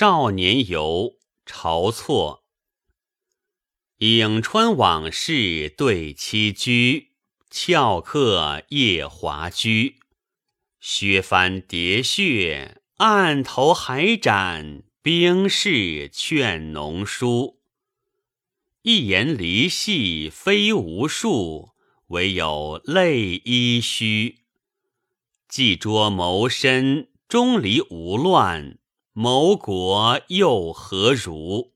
少年游，晁错。颍川往事对栖居，翘客夜华居。削藩叠穴，案头还展兵士劝农书。一言离隙非无数，唯有泪依虚。既捉谋身，终离无乱。谋国又何如？